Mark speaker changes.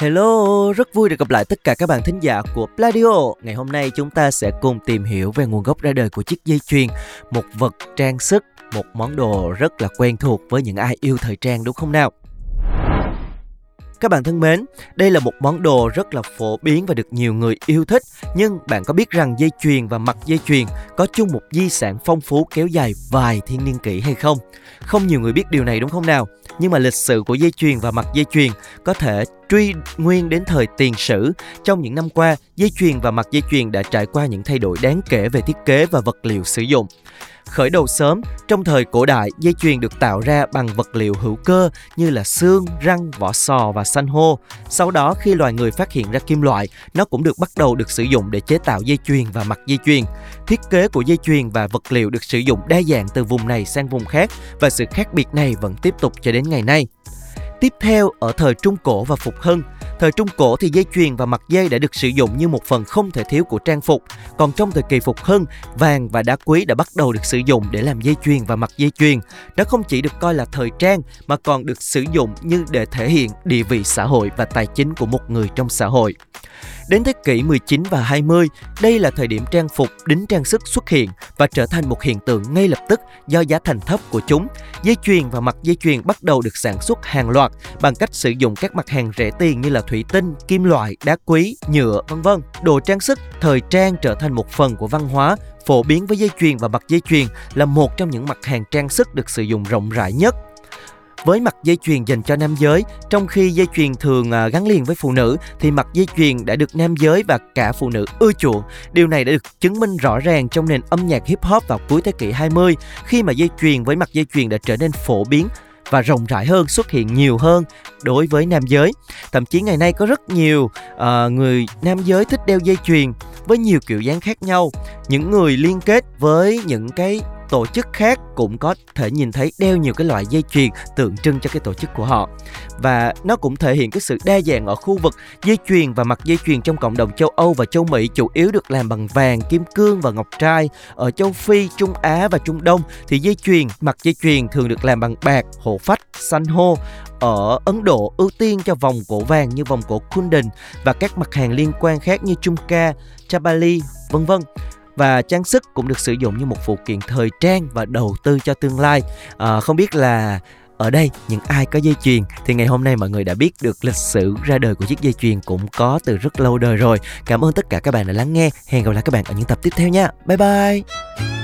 Speaker 1: Hello, rất vui được gặp lại tất cả các bạn thính giả của Pladio. Ngày hôm nay chúng ta sẽ cùng tìm hiểu về nguồn gốc ra đời của chiếc dây chuyền, một vật trang sức, một món đồ rất là quen thuộc với những ai yêu thời trang đúng không nào? Các bạn thân mến, đây là một món đồ rất là phổ biến và được nhiều người yêu thích. Nhưng bạn có biết rằng dây chuyền và mặt dây chuyền có chung một di sản phong phú kéo dài vài thiên niên kỷ hay không? Không nhiều người biết điều này đúng không nào? Nhưng mà lịch sử của dây chuyền và mặt dây chuyền có thể truy nguyên đến thời tiền sử. Trong những năm qua, dây chuyền và mặt dây chuyền đã trải qua những thay đổi đáng kể về thiết kế và vật liệu sử dụng. Khởi đầu sớm, trong thời cổ đại, dây chuyền được tạo ra bằng vật liệu hữu cơ như là xương, răng, vỏ sò và san hô. Sau đó khi loài người phát hiện ra kim loại, nó cũng được bắt đầu được sử dụng để chế tạo dây chuyền và mặt dây chuyền. Thiết kế của dây chuyền và vật liệu được sử dụng đa dạng từ vùng này sang vùng khác và sự khác biệt này vẫn tiếp tục cho đến ngày nay. Tiếp theo, ở thời Trung Cổ và Phục Hưng, Thời Trung Cổ thì dây chuyền và mặt dây đã được sử dụng như một phần không thể thiếu của trang phục. Còn trong thời kỳ Phục Hưng, vàng và đá quý đã bắt đầu được sử dụng để làm dây chuyền và mặt dây chuyền. Nó không chỉ được coi là thời trang mà còn được sử dụng như để thể hiện địa vị xã hội và tài chính của một người trong xã hội. Đến thế kỷ 19 và 20, đây là thời điểm trang phục đính trang sức xuất hiện và trở thành một hiện tượng ngay lập tức do giá thành thấp của chúng. Dây chuyền và mặt dây chuyền bắt đầu được sản xuất hàng loạt bằng cách sử dụng các mặt hàng rẻ tiền như là thủy tinh, kim loại, đá quý, nhựa, vân vân. Đồ trang sức thời trang trở thành một phần của văn hóa phổ biến với dây chuyền và mặt dây chuyền là một trong những mặt hàng trang sức được sử dụng rộng rãi nhất với mặt dây chuyền dành cho nam giới, trong khi dây chuyền thường à, gắn liền với phụ nữ thì mặt dây chuyền đã được nam giới và cả phụ nữ ưa chuộng. Điều này đã được chứng minh rõ ràng trong nền âm nhạc hip hop vào cuối thế kỷ 20 khi mà dây chuyền với mặt dây chuyền đã trở nên phổ biến và rộng rãi hơn xuất hiện nhiều hơn đối với nam giới thậm chí ngày nay có rất nhiều uh, người nam giới thích đeo dây chuyền với nhiều kiểu dáng khác nhau những người liên kết với những cái tổ chức khác cũng có thể nhìn thấy đeo nhiều cái loại dây chuyền tượng trưng cho cái tổ chức của họ và nó cũng thể hiện cái sự đa dạng ở khu vực dây chuyền và mặt dây chuyền trong cộng đồng châu Âu và châu Mỹ chủ yếu được làm bằng vàng, kim cương và ngọc trai. Ở châu Phi, Trung Á và Trung Đông thì dây chuyền, mặt dây chuyền thường được làm bằng bạc, hổ phách, san hô. Ở Ấn Độ ưu tiên cho vòng cổ vàng như vòng cổ Kundan và các mặt hàng liên quan khác như Chumka, Chabali, vân vân và trang sức cũng được sử dụng như một phụ kiện thời trang và đầu tư cho tương lai. À, không biết là ở đây những ai có dây chuyền? Thì ngày hôm nay mọi người đã biết được lịch sử ra đời của chiếc dây chuyền cũng có từ rất lâu đời rồi. Cảm ơn tất cả các bạn đã lắng nghe. Hẹn gặp lại các bạn ở những tập tiếp theo nha. Bye bye!